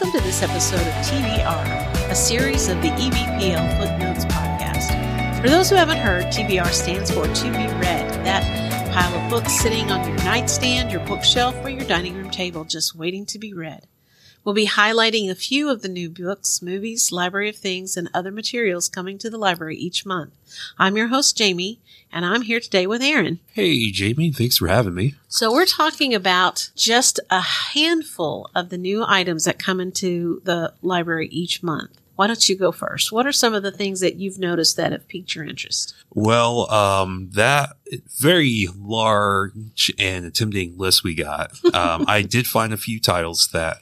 Welcome to this episode of TBR, a series of the EVPL Footnotes podcast. For those who haven't heard, TBR stands for To Be Read. That pile of books sitting on your nightstand, your bookshelf, or your dining room table just waiting to be read. We'll be highlighting a few of the new books, movies, library of things, and other materials coming to the library each month. I'm your host, Jamie, and I'm here today with Aaron. Hey, Jamie, thanks for having me. So we're talking about just a handful of the new items that come into the library each month. Why don't you go first? What are some of the things that you've noticed that have piqued your interest? Well, um, that very large and intimidating list we got. Um, I did find a few titles that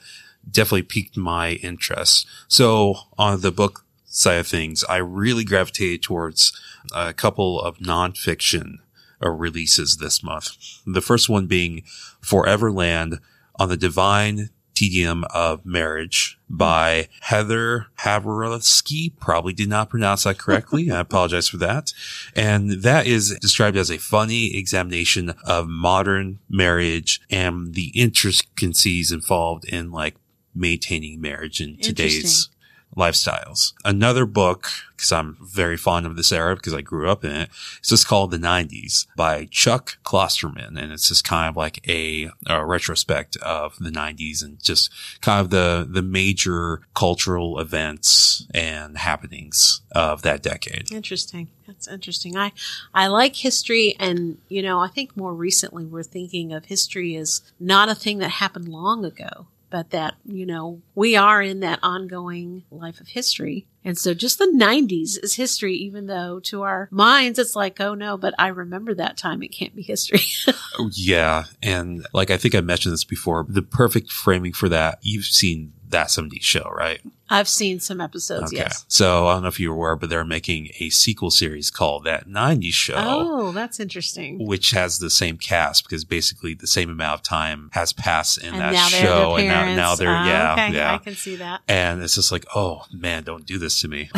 definitely piqued my interest. So on the book side of things, I really gravitated towards a couple of nonfiction uh, releases this month. The first one being Foreverland on the Divine Tedium of Marriage by Heather Havrilesky. Probably did not pronounce that correctly. I apologize for that. And that is described as a funny examination of modern marriage and the intricacies involved in like maintaining marriage in today's lifestyles. Another book, because I'm very fond of this era because I grew up in it, it's just called The 90s by Chuck Klosterman. And it's just kind of like a, a retrospect of the 90s and just kind of the, the major cultural events and happenings of that decade. Interesting. That's interesting. I, I like history and, you know, I think more recently we're thinking of history as not a thing that happened long ago but that, you know, we are in that ongoing life of history. And so just the 90s is history, even though to our minds it's like, oh no, but I remember that time. It can't be history. yeah. And like I think I mentioned this before, the perfect framing for that, you've seen that 70s show, right? I've seen some episodes, okay. yes. So I don't know if you were aware, but they're making a sequel series called That 90s Show. Oh, that's interesting. Which has the same cast because basically the same amount of time has passed in and that show. and now, now they're, uh, yeah, okay. yeah. I can see that. And it's just like, oh man, don't do this to me.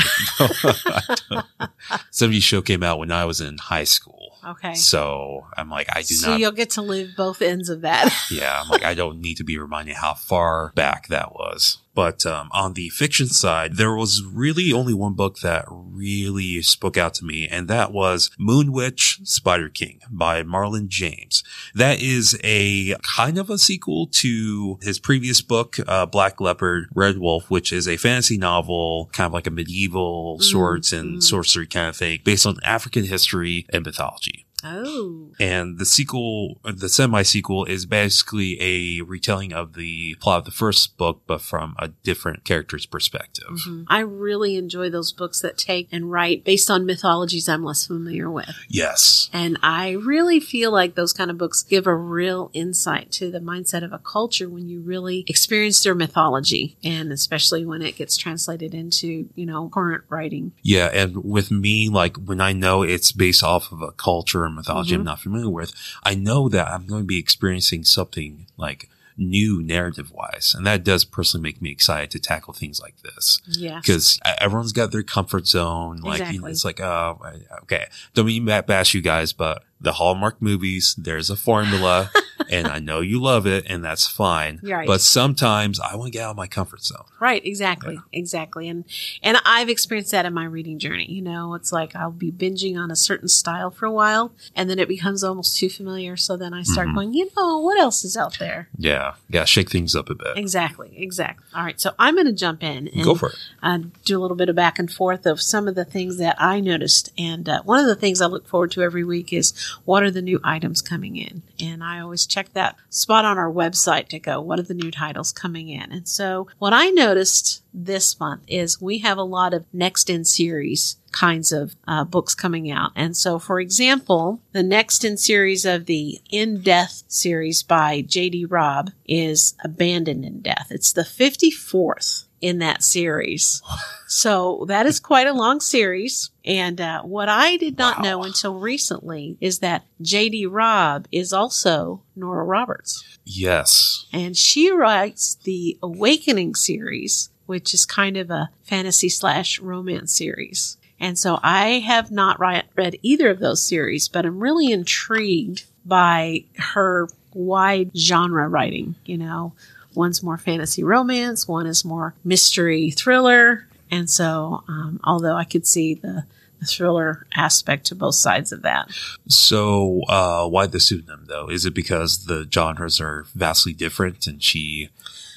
70s Show came out when I was in high school. Okay. So I'm like, I do so not. So you'll get to live both ends of that. yeah. I'm like, I don't need to be reminded how far back that was. But um, on the fiction side, there was really only one book that really spoke out to me, and that was Moon Witch Spider King by Marlon James. That is a kind of a sequel to his previous book, uh, Black Leopard Red Wolf, which is a fantasy novel, kind of like a medieval swords mm, and mm. sorcery kind of thing, based on African history and mythology. Oh. And the sequel, the semi sequel is basically a retelling of the plot of the first book, but from a different character's perspective. Mm-hmm. I really enjoy those books that take and write based on mythologies I'm less familiar with. Yes. And I really feel like those kind of books give a real insight to the mindset of a culture when you really experience their mythology and especially when it gets translated into, you know, current writing. Yeah. And with me, like when I know it's based off of a culture mythology mm-hmm. I'm not familiar with, I know that I'm going to be experiencing something like new narrative wise. And that does personally make me excited to tackle things like this. Yeah. Because everyone's got their comfort zone. Like, exactly. you know, it's like, oh, okay. Don't mean to bash you guys, but the Hallmark movies, there's a formula. and I know you love it and that's fine. Right. But sometimes I want to get out of my comfort zone. Right, exactly. Yeah. Exactly. And and I've experienced that in my reading journey. You know, it's like I'll be binging on a certain style for a while and then it becomes almost too familiar. So then I start mm-hmm. going, you know, what else is out there? Yeah. Yeah, shake things up a bit. Exactly. Exactly. All right. So I'm gonna jump in and go for it. Uh, do a little bit of back and forth of some of the things that I noticed. And uh, one of the things I look forward to every week is what are the new items coming in? And I always check that spot on our website to go, what are the new titles coming in? And so what I noticed this month is we have a lot of next in series kinds of uh, books coming out. And so, for example, the next in series of the In Death series by J.D. Robb is Abandoned in Death. It's the 54th in that series. so that is quite a long series. And uh, what I did not wow. know until recently is that J.D. Robb is also Nora Roberts. Yes. And she writes the Awakening series, which is kind of a fantasy slash romance series. And so I have not read either of those series, but I'm really intrigued by her wide genre writing, you know, One's more fantasy romance, one is more mystery thriller. And so, um, although I could see the, the thriller aspect to both sides of that. So, uh, why the pseudonym though? Is it because the genres are vastly different and she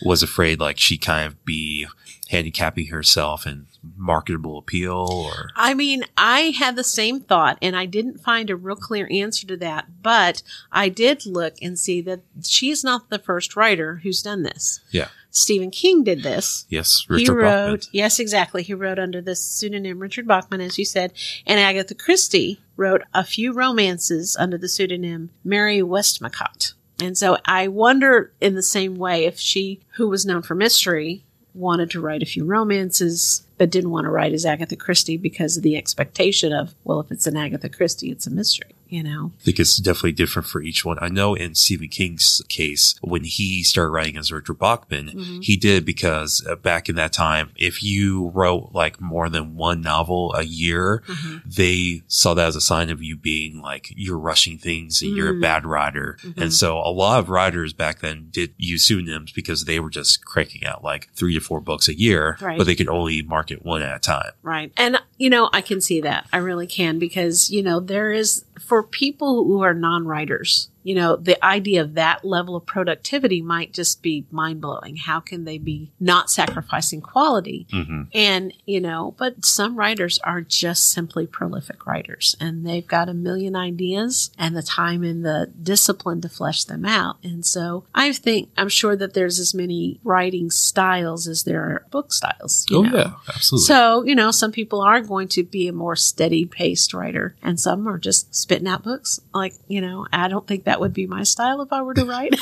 was afraid like she kind of be handicapping herself in marketable appeal or? I mean, I had the same thought and I didn't find a real clear answer to that, but I did look and see that she's not the first writer who's done this. Yeah. Stephen King did this. Yes, he Richard wrote, Bachman. yes, exactly. He wrote under the pseudonym Richard Bachman, as you said, and Agatha Christie wrote a few romances under the pseudonym Mary Westmacott. And so I wonder in the same way if she, who was known for mystery, wanted to write a few romances, but didn't want to write as Agatha Christie because of the expectation of, well, if it's an Agatha Christie, it's a mystery, you know? I think it's definitely different for each one. I know in Stephen King's case, when he started writing as Richard Bachman, Mm-hmm. he did because uh, back in that time, if you wrote like more than one novel a year, Mm-hmm. they saw that as a sign of you being like you're rushing things and you're a Mm. bad writer. Mm-hmm. And so a lot of writers back then did use pseudonyms because they were just cranking out like three to four books a year, Right. but they could only market one at a time. Right. And, you know, I can see that. I really can because, you know, there is, for people who are non writers, you know, the idea of that level of productivity might just be mind blowing. How can they be not sacrificing quality? hmm And, you know, but some writers are just simply prolific writers and they've got a million ideas and the time and the discipline to flesh them out. And so I think, I'm sure that there's as many writing styles as there are book styles. you Oh know? yeah, absolutely. So, you know, some people are going to be a more steady paced writer and some are just spitting out books. Like, you know, I don't think that would be my style if I were to write.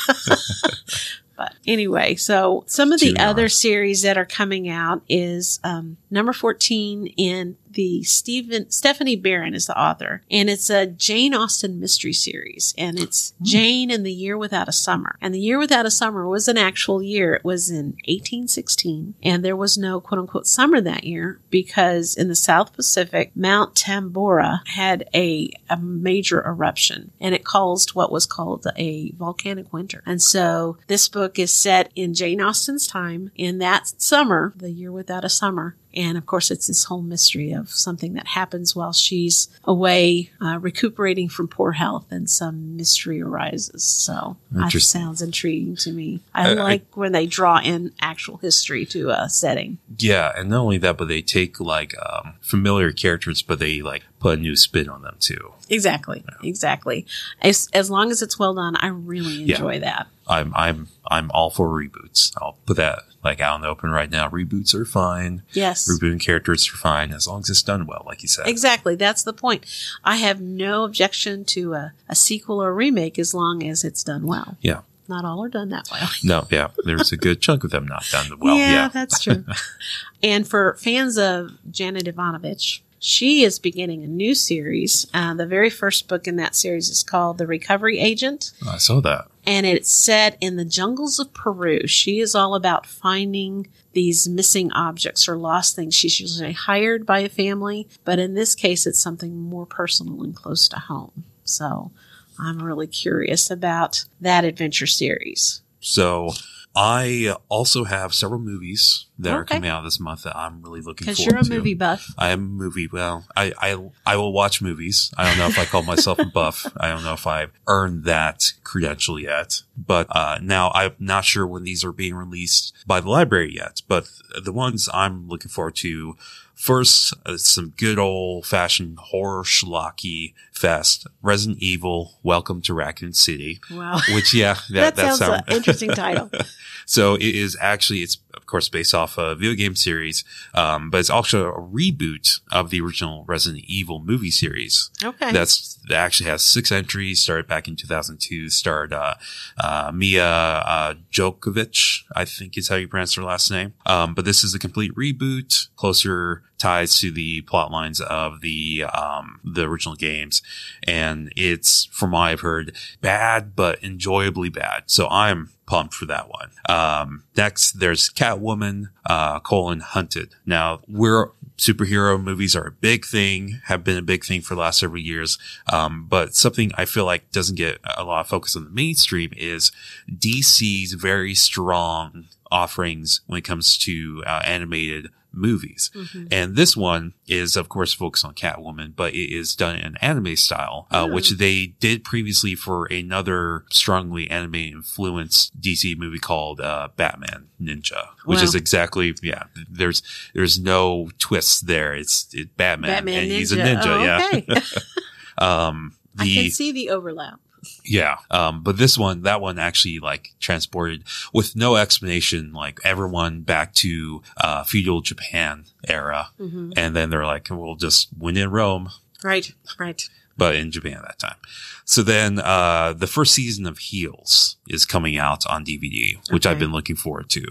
but anyway, so some of the Here we are. other series that are coming out is um, number 14 in the Stephen Stephanie Barron is the author, and it's a Jane Austen mystery series, and it's hmm. Jane and the Year Without a Summer. And the Year Without a Summer was an actual year. It was in 1816, and there was no quote unquote summer that year because in the South Pacific, Mount Tambora had a, a major eruption, and it caused what was called a volcanic winter. And so this book is set in Jane Austen's time in that summer, the Year Without a Summer. And of course, it's this whole mystery of something that happens while she's away uh, recuperating from poor health, and some mystery arises. So that sounds intriguing to me. I, I- like when they draw in actual history to a setting. Yeah, and not only that, but they take like um, familiar characters, but they like put a new spin on them too. Exactly, exactly. As as long as it's well done, I really Yeah. enjoy that. I'm I'm I'm all for reboots. I'll put that like out in the open right now. Reboots are fine. Yes. Rebooting characters are fine as long as it's done well, like you said. Exactly. That's the point. I have no objection to a, a sequel or remake as long as it's done well. Yeah. Not all are done that well. No, yeah, there's a good chunk of them not done well. Yeah, that's true. and for fans of Janet Evanovich, she is beginning a new series. Uh, the very first book in that series is called The Recovery Agent, I saw that. and it's set in the jungles of Peru. She is all about finding these missing objects or lost things. She's usually hired by a family, but in this case, it's something more personal and close to home. So I'm really curious about that adventure series. So I also have several movies that are coming out this month that I'm really looking Because you're a to. movie buff. I am a movie. Well, I, I I will watch movies. I don't know if I call myself a buff. I don't know if I've earned that credential yet. But uh, now I'm not sure when these are being released by the library yet. But the ones I'm looking forward to first, uh, some good old fashioned horror schlocky fest. Resident Evil: Welcome to Raccoon City. Wow. Which yeah, that That, sounds sound- an interesting title. so it is actually, it's of course based off a video game series, um, but it's also a reboot of the original Resident Evil movie series. Okay. That's that actually has six entries. Started back in 2002. Starred uh, uh, Mia uh, Jovovich, I think is how you pronounce her last name. Um, but this is a complete reboot, closer ties to the plot lines of the um, the original games, and it's from what I've heard bad but enjoyably bad. So I'm pumped for that one. Um, next, there's Catwoman, uh, colon hunted. Now we're superhero movies are a big thing, have been a big thing for the last several years. Um, but something I feel like doesn't get a lot of focus on the mainstream is DC's very strong offerings when it comes to uh, animated movies. Mhm. And this one is, of course, focused on Catwoman, but it is done in anime style, uh, Oh. which they did previously for another strongly anime influenced DC movie called uh, Batman Ninja, which Wow. is exactly yeah. There's there's no twists there. It's it, Batman, Batman and Ninja. he's a ninja. Oh, yeah. okay. Um, I can see the overlap. Yeah. Um, but this one, that one actually like transported with no explanation, like everyone back to, uh, feudal Japan era. hmm And then they're like, we'll just win in Rome, Right, right. But in Japan at that time. So then, uh, the first season of Heels is coming out on DVD, which I've been looking forward to.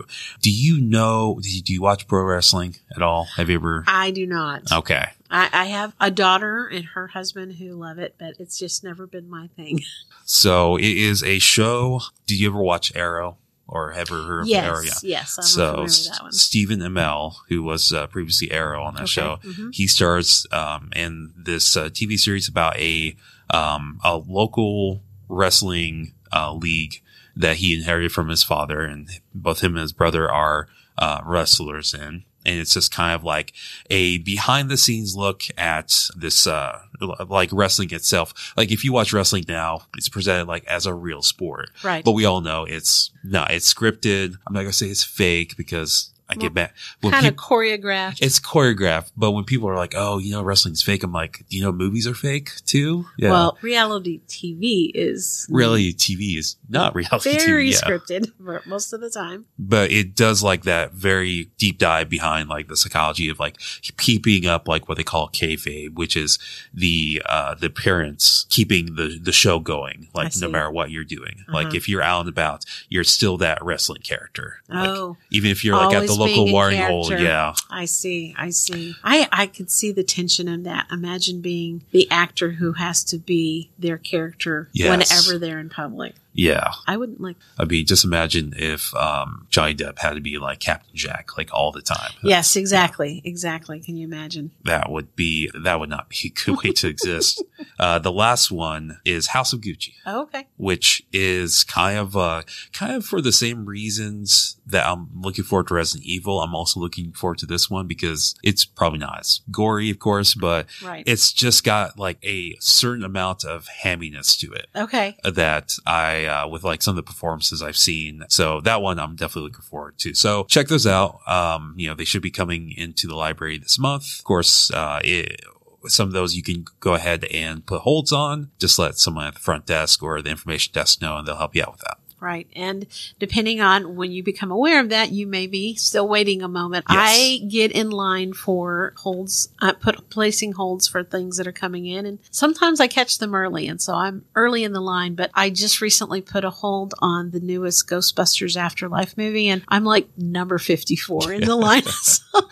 Do you know, do you, do you watch pro wrestling at all? Have you ever? I do not. Okay. I, I have a daughter and her husband who love it, but it's just never been my thing. So it is a show. Do you ever watch Arrow or ever heard of Arrow? yes, yes, I'm so familiar with that one. Stephen Amell, who was uh, previously Arrow on that Okay, show, mhm. he stars um, in this uh, TV series about a um, a local wrestling uh, league that he inherited from his father, and both him and his brother are uh, wrestlers in. And it's just kind of like a behind the scenes look at this, uh, like wrestling itself. Like if you watch wrestling now, it's presented like as a real sport. Right. But we all know it's not, it's scripted. I'm not going to say it's fake because I get back. When kind of choreographed. it's choreographed, but when people are like, "Oh, you know, wrestling's fake," I'm like, you know movies are fake too?" Yeah. Well, reality TV is reality TV is not reality very TV, scripted most of the time. but it does like that very deep dive behind like the psychology of like keeping up like what they call kayfabe, which is the uh the parents keeping the the show going, like no matter what you're doing. Like Uh-huh. if you're out and about, you're still that wrestling character. Like, Oh, even if you're like at the local watering hole, yeah. I see. I see. I I could see the tension in that. Imagine being the actor who has to be their character Yes. whenever they're in public. Yeah. I wouldn't like. I mean, just imagine if um, Johnny Depp had to be like Captain Jack like all the time. Yes, exactly, exactly. Can you imagine? That would be that would not be a good way to exist. Uh, the last one is House of Gucci, Oh, okay. which is kind of uh, kind of for the same reasons that I'm looking forward to Resident Evil. I'm also looking forward to this one because it's probably not as gory, of course, but Right. it's just got like a certain amount of hamminess to it okay. that I, uh, with like some of the performances I've seen. So that one I'm definitely looking forward to. So check those out. Um, you know, they should be coming into the library this month. Of course, uh, it, some of those you can go ahead and put holds on. Just let someone at the front desk or the information desk know and they'll help you out with that. Right. And depending on when you become aware of that, you may be still waiting a moment. Yes. I get in line for holds, I put placing holds for things that are coming in and sometimes I catch them early. And so I'm early in the line, but I just recently put a hold on the newest Ghostbusters Afterlife movie and I'm like number 54 in the line. so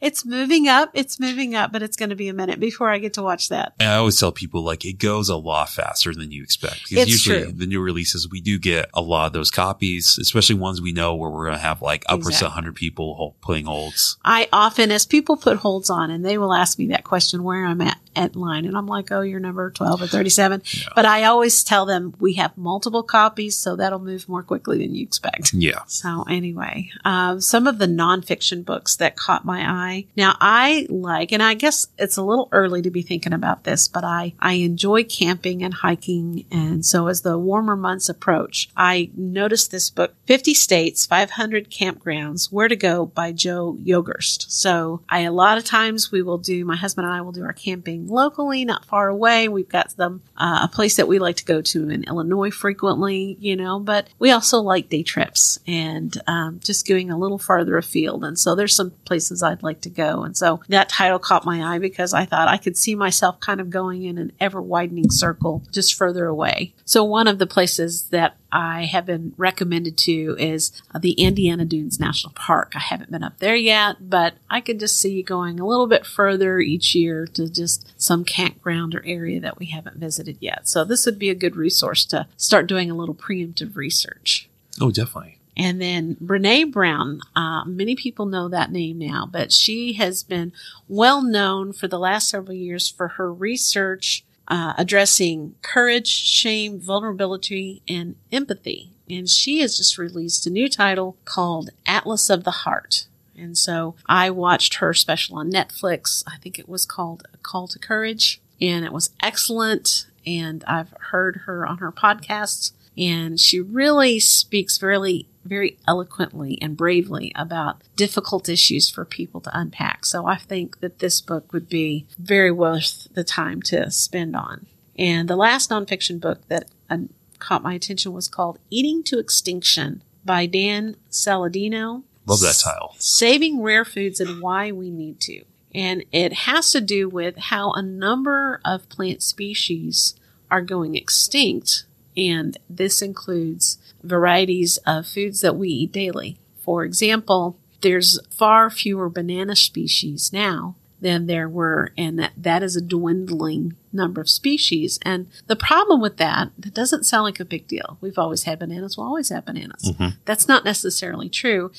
it's moving up. It's moving up, but it's going to be a minute before I get to watch that. And I always tell people like it goes a lot faster than you expect because It's usually true. the new releases we do get a lot of those copies, especially ones we know where we're going to have like upwards Exactly. of 100 people putting holds. I often, as people put holds on, and they will ask me that question where I'm at at line, and I'm like, "Oh, you're number twelve or 37. But I always tell them we have multiple copies, so that'll move more quickly than you expect. Yeah. So anyway, um, some of the nonfiction books that caught my eye. Now I like, and I guess it's a little early to be thinking about this, but I I enjoy camping and hiking, and so as the warmer months approach, I noticed this book, Fifty States, Five Hundred Campgrounds, Where to Go by Joe Yogerst. So I a lot of times we will do my husband and I will do our camping locally, not far away. We've got them uh, a place that we like to go to in Illinois frequently, you know, but we also like day trips and um, just going a little farther afield. And so there's some places I'd like to go. And so that title caught my eye because I thought I could see myself kind of going in an ever widening circle just further away. So one of the places that I have been recommended to is uh, the Indiana Dunes National Park. I haven't been up there yet, but I could just see going a little bit further each year to just some campground or area that we haven't visited yet. So this would be a good resource to start doing a little preemptive research. Oh, definitely. And then Brene Brown, uh, many people know that name now, but she has been well known for the last several years for her research uh, addressing courage, shame, vulnerability, and empathy. And she has just released a new title called Atlas of the Heart. And so I watched her special on Netflix. I think it was called A Call to Courage, and it was excellent. And I've heard her on her podcasts, and she really speaks very, very eloquently and bravely about difficult issues for people to unpack. So I think that this book would be very worth the time to spend on. And the last nonfiction book that uh, caught my attention was called Eating to Extinction by Dan Saladino. Love that title. Saving Rare Foods and Why We Need to. And it has to do with how a number of plant species are going extinct. And this includes varieties of foods that we eat daily. For example, there's far fewer banana species now than there were, and that, that is a dwindling number of species. And the problem with that, that doesn't sound like a big deal. We've always had bananas, we'll always have bananas. Mm-hmm. That's not necessarily true.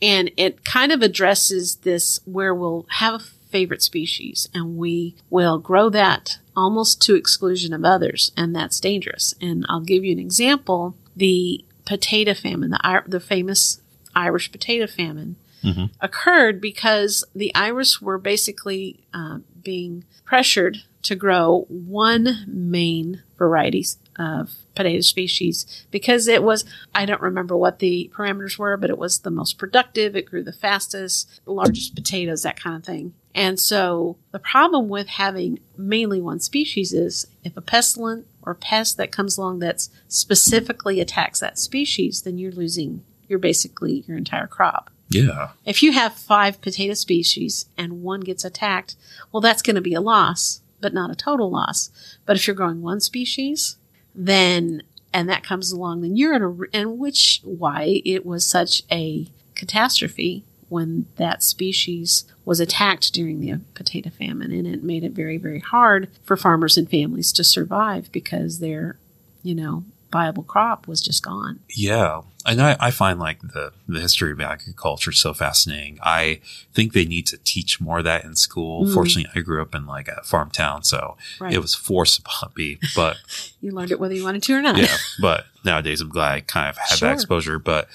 And it kind of addresses this where we'll have a favorite species and we will grow that almost to exclusion of others, and that's dangerous. And I'll give you an example. The potato famine, the, the famous Irish potato famine, occurred because the Irish were basically uh, being pressured to grow one main variety of potato species because it was, I don't remember what the parameters were, but it was the most productive. It grew the fastest, the largest potatoes, that kind of thing. And so the problem with having mainly one species is if a pestilent or pest that comes along that specifically attacks that species, then you're losing, you're basically your entire crop. Yeah. If you have five potato species and one gets attacked, well, that's going to be a loss, but not a total loss. But if you're growing one species, then, and that comes along, then you're in a, and which, why it was such a catastrophe when that species was attacked during the potato famine. And it made it very, very hard for farmers and families to survive because their, you know, viable crop was just gone. Yeah. And I, I find like the, the history of agriculture so fascinating. I think they need to teach more of that in school. Mm. Fortunately, I grew up in like a farm town, so Right. it was forced upon me. But You learned it whether you wanted to or not. yeah, but nowadays I'm glad I kind of had Sure. that exposure. But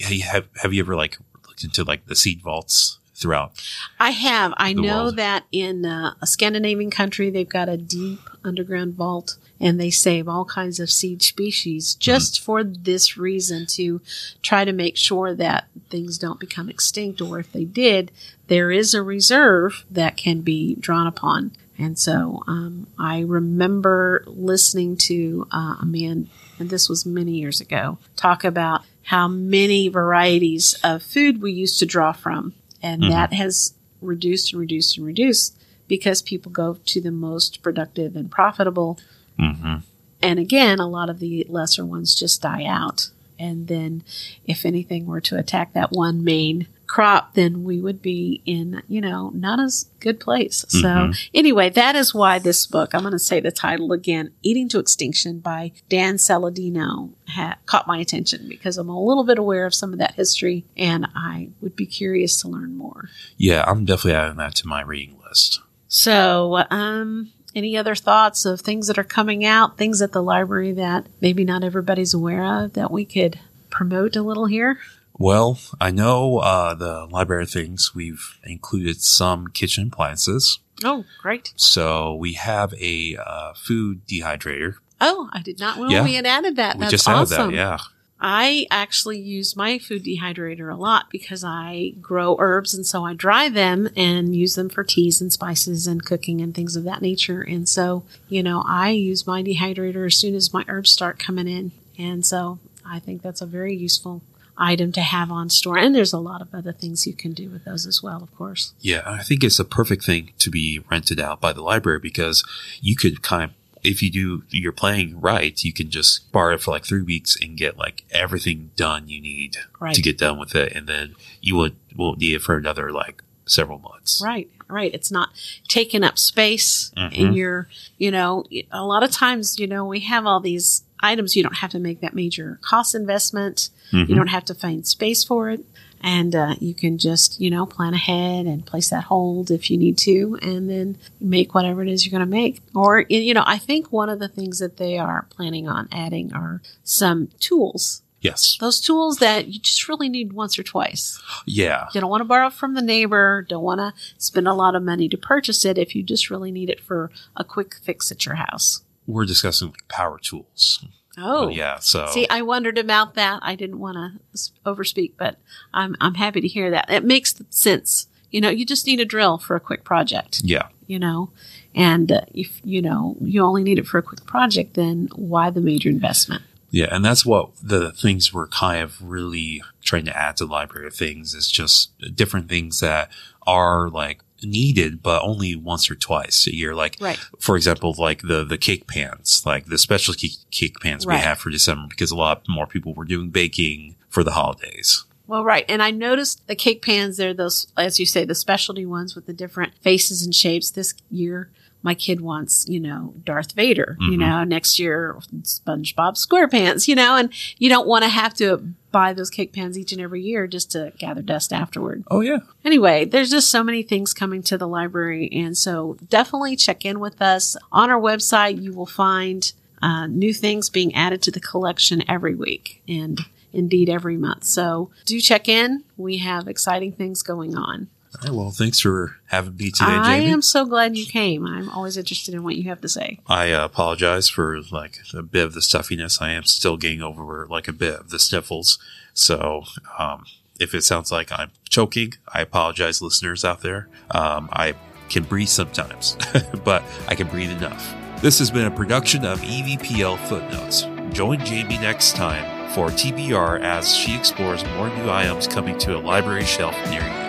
have, have you ever like looked into like the seed vaults throughout? I have. I know world. that in uh, a Scandinavian country, they've got a deep underground vault and they save all kinds of seed species just for this reason to try to make sure that things don't become extinct or if they did, there is a reserve that can be drawn upon. And so um, I remember listening to uh, a man, and this was many years ago, talk about how many varieties of food we used to draw from. And that has reduced and reduced and reduced because people go to the most productive and profitable. Mm-hmm. And again, a lot of the lesser ones just die out. And then if anything were to attack that one main crop, then we would be in, you know, not as good place. So anyway, that is why this book, I'm going to say the title again, Eating to Extinction by Dan Saladino ha- caught my attention because I'm a little bit aware of some of that history and I would be curious to learn more. Yeah, I'm definitely adding that to my reading list. So, um, any other thoughts of things that are coming out, things at the library that maybe not everybody's aware of that we could promote a little here? Well, I know uh, the library things we've included some kitchen appliances. Oh, great. So we have a uh, food dehydrator. Oh, I did not know Yeah. we had added that. We That's just awesome. added that, yeah. I actually use my food dehydrator a lot because I grow herbs and so I dry them and use them for teas and spices and cooking and things of that nature. And so, you know, I use my dehydrator as soon as my herbs start coming in. And so I think that's a very useful item to have on store. And there's a lot of other things you can do with those as well, of course. Yeah, I think it's a perfect thing to be rented out by the library because you could kind of, if you do your playing right, you can just borrow it for like three weeks and get like everything done you need Right. to get done with it, and then you would won't need it for another like several months. Right, right. It's not taking up space Mhm. in your, you know, a lot of times, you know, we have all these items, you don't have to make that major cost investment. Mhm. You don't have to find space for it. And uh, you can just, you know, plan ahead and place that hold if you need to, and then make whatever it is you're going to make. Or, you know, I think one of the things that they are planning on adding are some tools. Yes. Those tools that you just really need once or twice. Yeah. You don't want to borrow from the neighbor, don't want to spend a lot of money to purchase it if you just really need it for a quick fix at your house. We're discussing like power tools. Oh, yeah. So See, I wondered about that. I didn't want to overspeak, but I'm I'm happy to hear that. It makes sense. You know, you just need a drill for a quick project. yeah. You know, and uh, if you know you only need it for a quick project, then why the major investment? Yeah, and that's what the things we're kind of really trying to add to the library of things is just different things that are like needed, but only once or twice a year. Like, Right. for example, like the the cake pans, like the special cake, cake pans we have for December, because a lot more people were doing baking for the holidays. Well, right. And I noticed the cake pans, they're those, as you say, the specialty ones with the different faces and shapes. This year, my kid wants, you know, Darth Vader, you Mhm. know, next year, SpongeBob SquarePants, you know, and you don't want to have to buy those cake pans each and every year just to gather dust afterward. Oh yeah, Anyway, there's just so many things coming to the library. And so definitely check in with us. On our website, you will find uh, new things being added to the collection every week and indeed every month. So do check in. We have exciting things going on. Right, well, thanks for having me today, Jamie. I Jamie. am so glad you came. I'm always interested in what you have to say. I uh, apologize for like a bit of the stuffiness. I am still getting over like a bit of the sniffles. So, um, if it sounds like I'm choking, I apologize, listeners out there. Um, I can breathe sometimes, but I can breathe enough. This has been a production of EVPL Footnotes. Join Jamie next time for TBR as she explores more new items coming to a library shelf near you.